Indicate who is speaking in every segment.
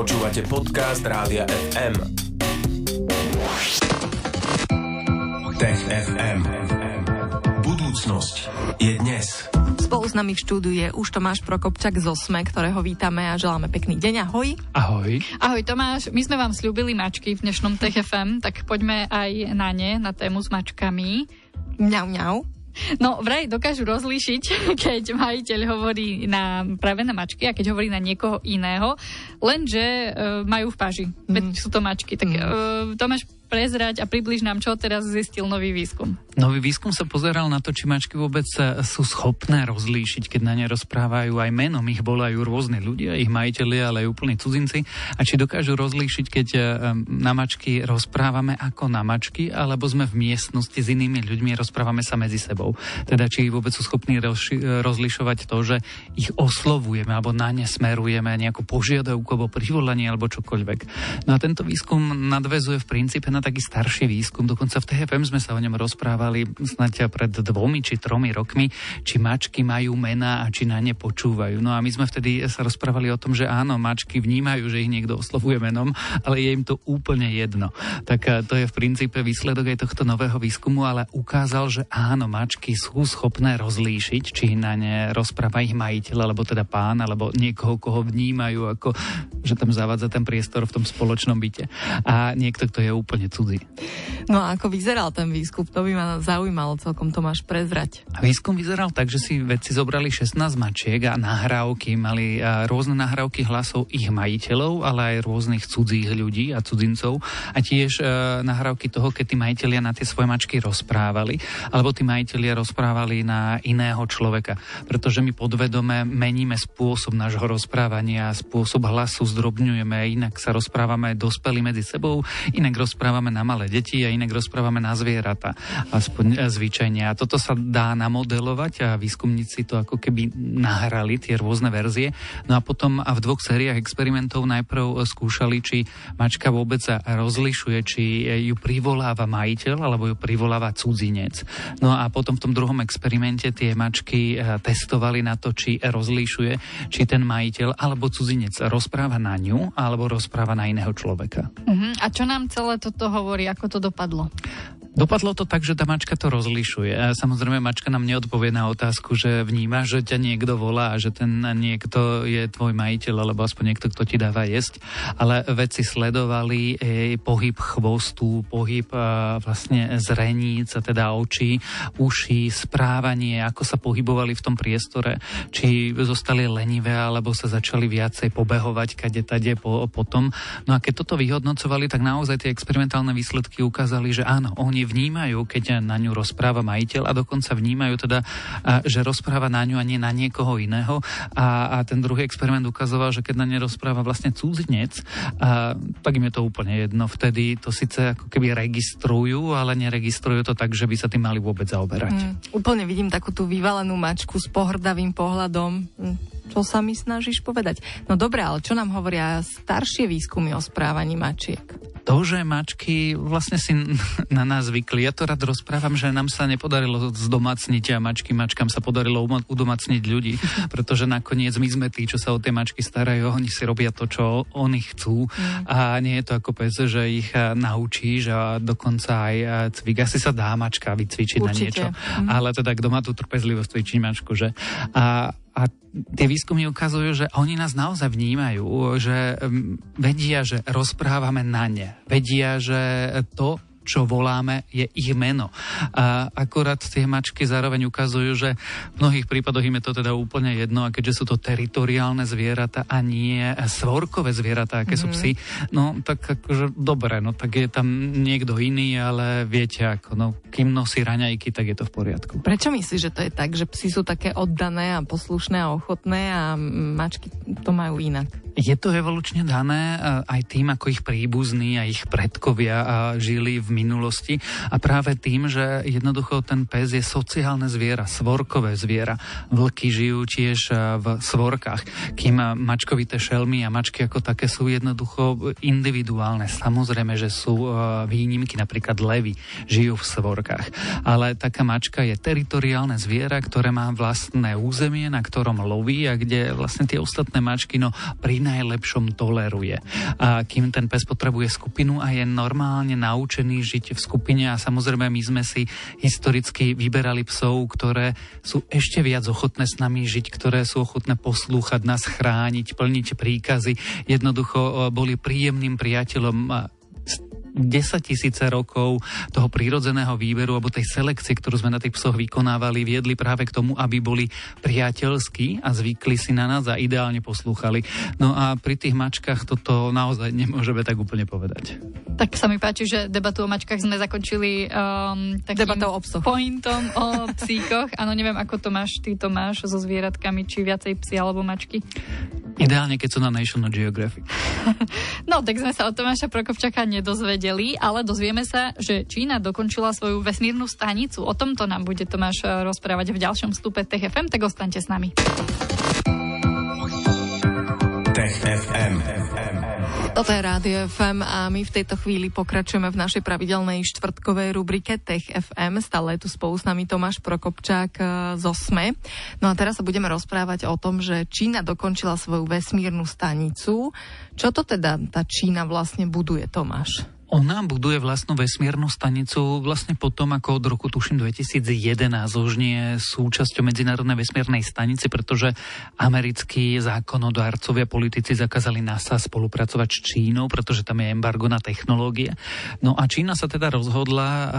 Speaker 1: Počúvate podcast Rádia FM. Tech FM. Budúcnosť je dnes.
Speaker 2: Spolu s nami v štúdiu je už Tomáš Prokopčak z Osme, ktorého vítame a želáme pekný deň. Ahoj.
Speaker 3: Ahoj.
Speaker 4: Ahoj Tomáš, my sme vám slúbili mačky v dnešnom TFM, tak poďme aj na ne, na tému s mačkami.
Speaker 2: Mňau, mňau.
Speaker 4: No, vraj dokážu rozlíšiť, keď majiteľ hovorí na, práve na mačky a keď hovorí na niekoho iného, lenže e, majú v páži. Mm. Veď sú to mačky. Tak mm. e, Tomáš, prezrať a približ nám, čo teraz zistil nový výskum.
Speaker 3: Nový výskum sa pozeral na to, či mačky vôbec sú schopné rozlíšiť, keď na ne rozprávajú aj menom. Ich volajú rôzne ľudia, ich majiteľi, ale aj úplní cudzinci. A či dokážu rozlíšiť, keď e, na mačky rozprávame ako na mačky, alebo sme v miestnosti s inými ľuďmi, rozprávame sa medzi sebou. Teda či vôbec sú schopní rozlišovať to, že ich oslovujeme alebo na ne smerujeme nejakú požiadavku alebo privolanie alebo čokoľvek. No a tento výskum nadvezuje v princípe na taký starší výskum, dokonca v TFM sme sa o ňom rozprávali snáď pred dvomi či tromi rokmi, či mačky majú mená a či na ne počúvajú. No a my sme vtedy sa rozprávali o tom, že áno, mačky vnímajú, že ich niekto oslovuje menom, ale je im to úplne jedno. Tak eh, to je v princípe výsledok aj tohto nového výskumu, ale ukázal, že áno, mačky sú schopné rozlíšiť, či na ne rozpráva ich majiteľ, alebo teda pán, alebo niekoho, koho vnímajú, ako že tam zavádza ten priestor v tom spoločnom byte. A niekto, kto je úplne tudo aí.
Speaker 2: No a ako vyzeral ten výskum? To by ma zaujímalo celkom, to máš prezrať.
Speaker 3: Výskum vyzeral tak, že si vedci zobrali 16 mačiek a nahrávky, mali rôzne nahrávky hlasov ich majiteľov, ale aj rôznych cudzích ľudí a cudzincov a tiež e, nahrávky toho, keď tí majiteľia na tie svoje mačky rozprávali, alebo tí majiteľia rozprávali na iného človeka. Pretože my podvedome meníme spôsob nášho rozprávania, spôsob hlasu zdrobňujeme, inak sa rozprávame dospelí medzi sebou, inak rozprávame na malé deti a inak rozprávame na zvieratá. Aspoň e, zvyčajne. A toto sa dá namodelovať a výskumníci to ako keby nahrali, tie rôzne verzie. No a potom a v dvoch sériách experimentov najprv skúšali, či mačka vôbec sa rozlišuje, či ju privoláva majiteľ alebo ju privoláva cudzinec. No a potom v tom druhom experimente tie mačky e, testovali na to, či rozlišuje, či ten majiteľ alebo cudzinec rozpráva na ňu alebo rozpráva na iného človeka.
Speaker 4: Uh-huh. A čo nám celé toto hovorí, ako to dopadlo?
Speaker 3: Dopadlo to tak, že tá mačka to rozlišuje. A samozrejme, mačka nám neodpovie na otázku, že vníma, že ťa niekto volá a že ten niekto je tvoj majiteľ, alebo aspoň niekto, kto ti dáva jesť. Ale vedci sledovali pohyb chvostu, pohyb vlastne zreníc, teda očí, uší, správanie, ako sa pohybovali v tom priestore, či zostali lenivé, alebo sa začali viacej pobehovať kade tade po, potom. No a keď toto vyhodnocovali, tak naozaj tie experimentálne výsledky ukázali, že áno, oni oni vnímajú, keď na ňu rozpráva majiteľ a dokonca vnímajú teda, že rozpráva na ňu a nie na niekoho iného. A, a ten druhý experiment ukazoval, že keď na ne rozpráva vlastne cudzinec, tak im je to úplne jedno. Vtedy to síce ako keby registrujú, ale neregistrujú to tak, že by sa tým mali vôbec zaoberať. Mm,
Speaker 2: úplne vidím takú tú vyvalenú mačku s pohrdavým pohľadom. Mm, čo sa mi snažíš povedať? No dobré, ale čo nám hovoria staršie výskumy o správaní mačiek?
Speaker 3: to, že mačky vlastne si na nás zvykli. Ja to rád rozprávam, že nám sa nepodarilo zdomacniť a mačky mačkám sa podarilo udomacniť ľudí, pretože nakoniec my sme tí, čo sa o tie mačky starajú, oni si robia to, čo oni chcú a nie je to ako pes, že ich naučíš a dokonca aj cvik. Asi sa dá mačka vycvičiť Určite. na niečo, mm. ale teda kto má tú trpezlivosť cvičiť mačku, že? A a tie výskumy ukazujú, že oni nás naozaj vnímajú, že mm, vedia, že rozprávame na ne. Vedia, že to, čo voláme, je ich meno. A akurát tie mačky zároveň ukazujú, že v mnohých prípadoch im je to teda úplne jedno, a keďže sú to teritoriálne zvieratá a nie svorkové zvieratá, aké mm. sú mhm. psi, no tak akože dobre, no tak je tam niekto iný, ale viete ako, no kým nosí raňajky, tak je to v poriadku.
Speaker 2: Prečo myslíš, že to je tak, že psi sú také oddané a poslušné a ochotné a mačky to majú inak?
Speaker 3: Je to evolučne dané aj tým, ako ich príbuzní a ich predkovia žili v v minulosti a práve tým, že jednoducho ten pes je sociálne zviera, svorkové zviera. Vlky žijú tiež e, v svorkách, kým mačkovité šelmy a mačky ako také sú jednoducho individuálne. Samozrejme, že sú e, výnimky, napríklad levy žijú v svorkách. Ale taká mačka je teritoriálne zviera, ktoré má vlastné územie, na ktorom loví a kde vlastne tie ostatné mačky no pri najlepšom toleruje. A kým ten pes potrebuje skupinu a je normálne naučený žiť v skupine a samozrejme my sme si historicky vyberali psov, ktoré sú ešte viac ochotné s nami žiť, ktoré sú ochotné poslúchať nás, chrániť, plniť príkazy. Jednoducho e, boli príjemným priateľom 10 tisíce rokov toho prírodzeného výberu alebo tej selekcie, ktorú sme na tých psoch vykonávali, viedli práve k tomu, aby boli priateľskí a zvykli si na nás a ideálne poslúchali. No a pri tých mačkách toto naozaj nemôžeme tak úplne povedať.
Speaker 4: Tak sa mi páči, že debatu o mačkách sme zakončili um, takým
Speaker 2: Debatou o psoch.
Speaker 4: pointom o psíkoch. Áno, neviem, ako to máš, ty to máš so zvieratkami, či viacej psi alebo mačky.
Speaker 3: Ideálne, keď sú na National Geographic.
Speaker 4: no, tak sme sa od Tomáša Prokopčaka nedozvedeli, ale dozvieme sa, že Čína dokončila svoju vesmírnu stanicu. O tomto nám bude Tomáš eh, rozprávať v ďalšom vstupe TFM, tak ostaňte s nami.
Speaker 1: FM.
Speaker 2: Toto je Rádio FM a my v tejto chvíli pokračujeme v našej pravidelnej štvrtkovej rubrike Tech FM. Stále je tu spolu s nami Tomáš Prokopčák e, z OSME. No a teraz sa budeme rozprávať o tom, že Čína dokončila svoju vesmírnu stanicu. Čo to teda tá Čína vlastne buduje, Tomáš?
Speaker 3: Ona buduje vlastnú vesmírnu stanicu vlastne potom, ako od roku tuším 2011 už nie je súčasťou Medzinárodnej vesmírnej stanice, pretože americkí zákonodárcovia, politici zakázali NASA spolupracovať s Čínou, pretože tam je embargo na technológie. No a Čína sa teda rozhodla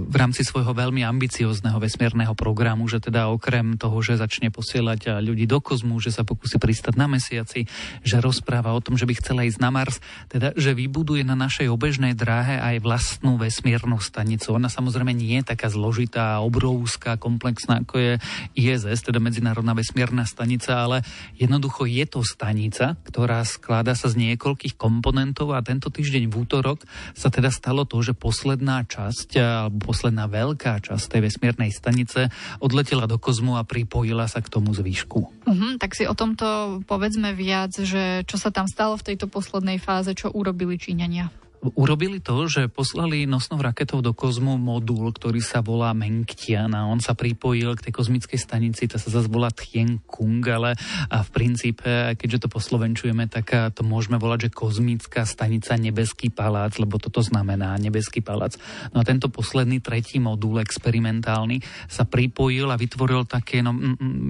Speaker 3: v rámci svojho veľmi ambiciozného vesmírneho programu, že teda okrem toho, že začne posielať ľudí do kozmu, že sa pokusí pristať na mesiaci, že rozpráva o tom, že by chcela ísť na Mars, teda že vybuduje na našej obežnej vesmírnej dráhe aj vlastnú vesmírnu stanicu. Ona samozrejme nie je taká zložitá, obrovská, komplexná, ako je ISS, teda Medzinárodná vesmírna stanica, ale jednoducho je to stanica, ktorá skladá sa z niekoľkých komponentov a tento týždeň v útorok sa teda stalo to, že posledná časť, alebo posledná veľká časť tej vesmírnej stanice odletela do kozmu a pripojila sa k tomu zvýšku.
Speaker 4: Uh-huh, tak si o tomto povedzme viac, že čo sa tam stalo v tejto poslednej fáze, čo urobili Číňania
Speaker 3: urobili to, že poslali nosnou raketou do kozmu modul, ktorý sa volá Mengtian a on sa pripojil k tej kozmickej stanici, to sa zase volá Kung, ale a v princípe, keďže to poslovenčujeme, tak to môžeme volať, že kozmická stanica Nebeský palác, lebo toto znamená Nebeský palác. No a tento posledný tretí modul experimentálny sa pripojil a vytvoril také, no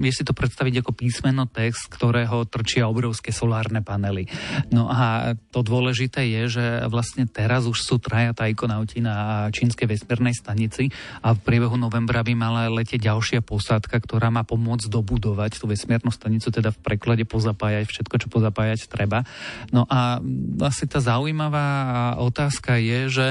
Speaker 3: vie si to predstaviť ako písmeno text, ktorého trčia obrovské solárne panely. No a to dôležité je, že vlastne vlastne teraz už sú traja tajkonauti na čínskej vesmírnej stanici a v priebehu novembra by mala letieť ďalšia posádka, ktorá má pomôcť dobudovať tú vesmírnu stanicu, teda v preklade pozapájať všetko, čo pozapájať treba. No a asi tá zaujímavá otázka je, že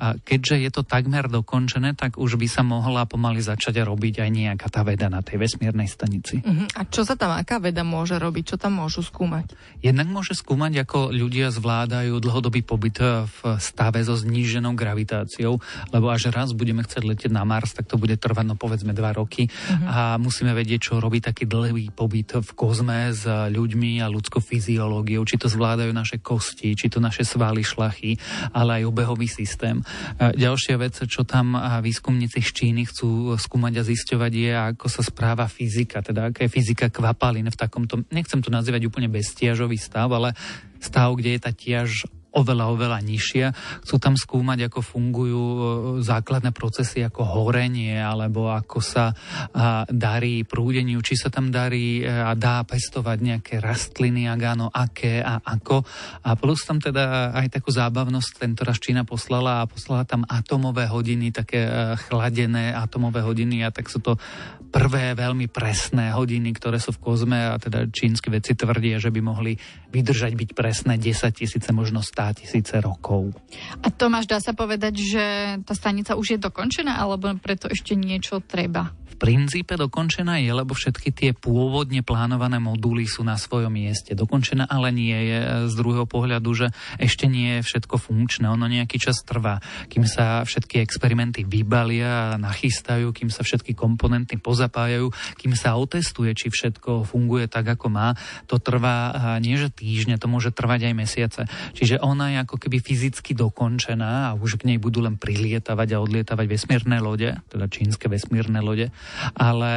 Speaker 3: keďže je to takmer dokončené, tak už by sa mohla pomaly začať robiť aj nejaká tá veda na tej vesmírnej stanici.
Speaker 2: Uh-huh. A čo sa tam, aká veda môže robiť? Čo tam môžu skúmať?
Speaker 3: Jednak môže skúmať, ako ľudia zvládajú dlhodobý pobyt v stave so zníženou gravitáciou, lebo až raz budeme chcieť letieť na Mars, tak to bude trvať no povedzme dva roky uh-huh. a musíme vedieť, čo robí taký dlhý pobyt v kozme s ľuďmi a ľudskou fyziológiou, či to zvládajú naše kosti, či to naše svaly, šlachy, ale aj obehový systém. A ďalšia vec, čo tam výskumníci z Číny chcú skúmať a zisťovať je, ako sa správa fyzika, teda aká je fyzika kvapalín v takomto, nechcem to nazývať úplne beztiažový stav, ale stav, kde je tá tiaž oveľa, oveľa nižšia. Chcú tam skúmať, ako fungujú e, základné procesy ako horenie, alebo ako sa darí prúdeniu, či sa tam darí e, a dá pestovať nejaké rastliny, ak áno, aké a ako. A plus tam teda aj takú zábavnosť tento raz Čína poslala a poslala tam atomové hodiny, také e, chladené atomové hodiny a tak sú to prvé veľmi presné hodiny, ktoré sú v kozme a teda čínsky vedci tvrdia, že by mohli vydržať byť presné 10 tisíce, možno 100 100 tisíce rokov.
Speaker 4: A Tomáš, dá sa povedať, že tá stanica už je dokončená, alebo preto ešte niečo treba?
Speaker 3: princípe dokončená je, lebo všetky tie pôvodne plánované moduly sú na svojom mieste. Dokončená ale nie je e, z druhého pohľadu, že ešte nie je všetko funkčné. Ono nejaký čas trvá, kým sa všetky experimenty vybalia, nachystajú, kým sa všetky komponenty pozapájajú, kým sa otestuje, či všetko funguje tak, ako má. To trvá nie že týždne, to môže trvať aj mesiace. Čiže ona je ako keby fyzicky dokončená a už k nej budú len prilietavať a odlietavať vesmírne lode, teda čínske vesmírne lode ale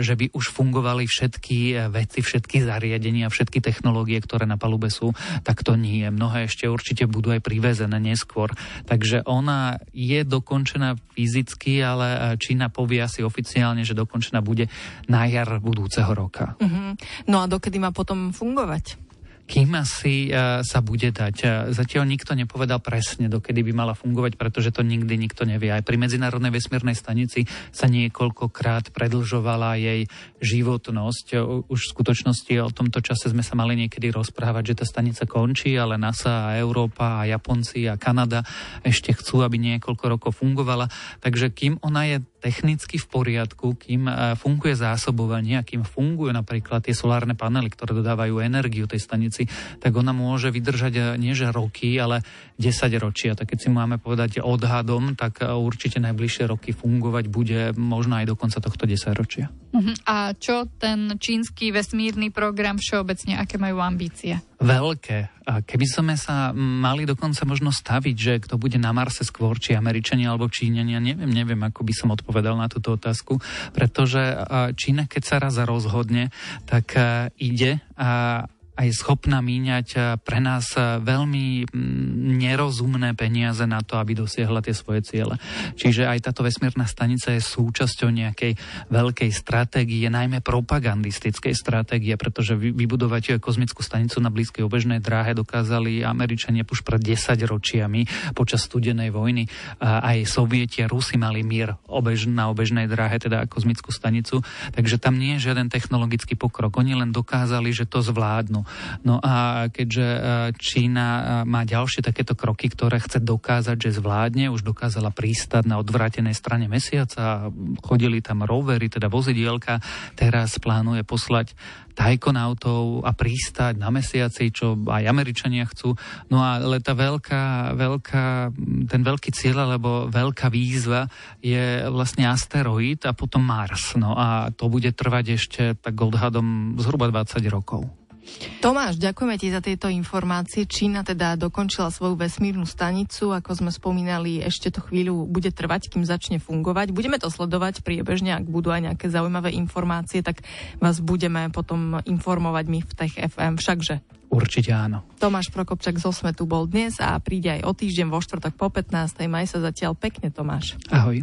Speaker 3: že by už fungovali všetky e, veci, všetky zariadenia, všetky technológie, ktoré na palube sú, tak to nie. Mnohé ešte určite budú aj privezené neskôr. Takže ona je dokončená fyzicky, ale e, Čína povie asi oficiálne, že dokončená bude na jar budúceho roka. Uh-huh.
Speaker 2: No a dokedy má potom fungovať?
Speaker 3: Kým asi uh, sa bude dať. Uh, zatiaľ nikto nepovedal presne, dokedy by mala fungovať, pretože to nikdy nikto nevie. Aj pri Medzinárodnej vesmírnej stanici sa niekoľkokrát predlžovala jej životnosť. Už v skutočnosti o tomto čase sme sa mali niekedy rozprávať, že tá stanica končí, ale NASA a Európa a Japonci a Kanada ešte chcú, aby niekoľko rokov fungovala. Takže kým ona je technicky v poriadku, kým e, funguje zásobovanie a kým fungujú napríklad tie solárne panely, ktoré dodávajú energiu tej stanici, tak ona môže vydržať e, nie že roky, ale 10 ročia. Tak keď si máme povedať odhadom, tak e, určite najbližšie roky fungovať bude možno aj do konca tohto 10 ročia.
Speaker 4: Uh-huh. A čo ten čínsky vesmírny program všeobecne, aké majú ambície?
Speaker 3: veľké. Keby sme sa mali dokonca možno staviť, že kto bude na Marse skôr, či Američania alebo Číňania, neviem, neviem, ako by som odpovedal na túto otázku, pretože Čína, keď sa raz rozhodne, tak ide a aj schopná míňať eh, pre nás eh, veľmi mm, nerozumné peniaze na to, aby dosiahla tie svoje ciele. Čiže aj táto vesmírna stanica je súčasťou nejakej veľkej stratégie, najmä propagandistickej stratégie, pretože vybudovať kozmickú stanicu na blízkej obežnej dráhe dokázali Američania už pred 10 ročiami počas studenej vojny. Aj Sovieti a Rusi mali mír na obežnej dráhe, teda kozmickú stanicu. Takže tam nie je žiaden technologický pokrok. Oni len dokázali, že to zvládnu. No a keďže e, Čína e, má ďalšie takéto kroky, ktoré chce dokázať, že zvládne, už dokázala prístať na odvrátenej strane mesiaca, chodili tam rovery, teda vozidielka, teraz plánuje poslať tajkonautov a prístať na mesiaci, čo aj Američania chcú. No ale tá veľká, veľká, ten veľký cieľ, alebo veľká výzva je vlastne asteroid a potom Mars. No a to bude trvať ešte tak odhadom zhruba 20 rokov.
Speaker 2: Tomáš, ďakujeme ti za tieto informácie. Čína teda dokončila svoju vesmírnu stanicu, ako sme spomínali, ešte to chvíľu bude trvať, kým začne fungovať. Budeme to sledovať priebežne, ak budú aj nejaké zaujímavé informácie, tak vás budeme potom informovať my v Tech FM, všakže.
Speaker 3: Určite áno.
Speaker 2: Tomáš Prokopčak z Osme tu bol dnes a príde aj o týždeň vo štvrtok po 15. Maj sa zatiaľ pekne, Tomáš.
Speaker 3: Ahoj.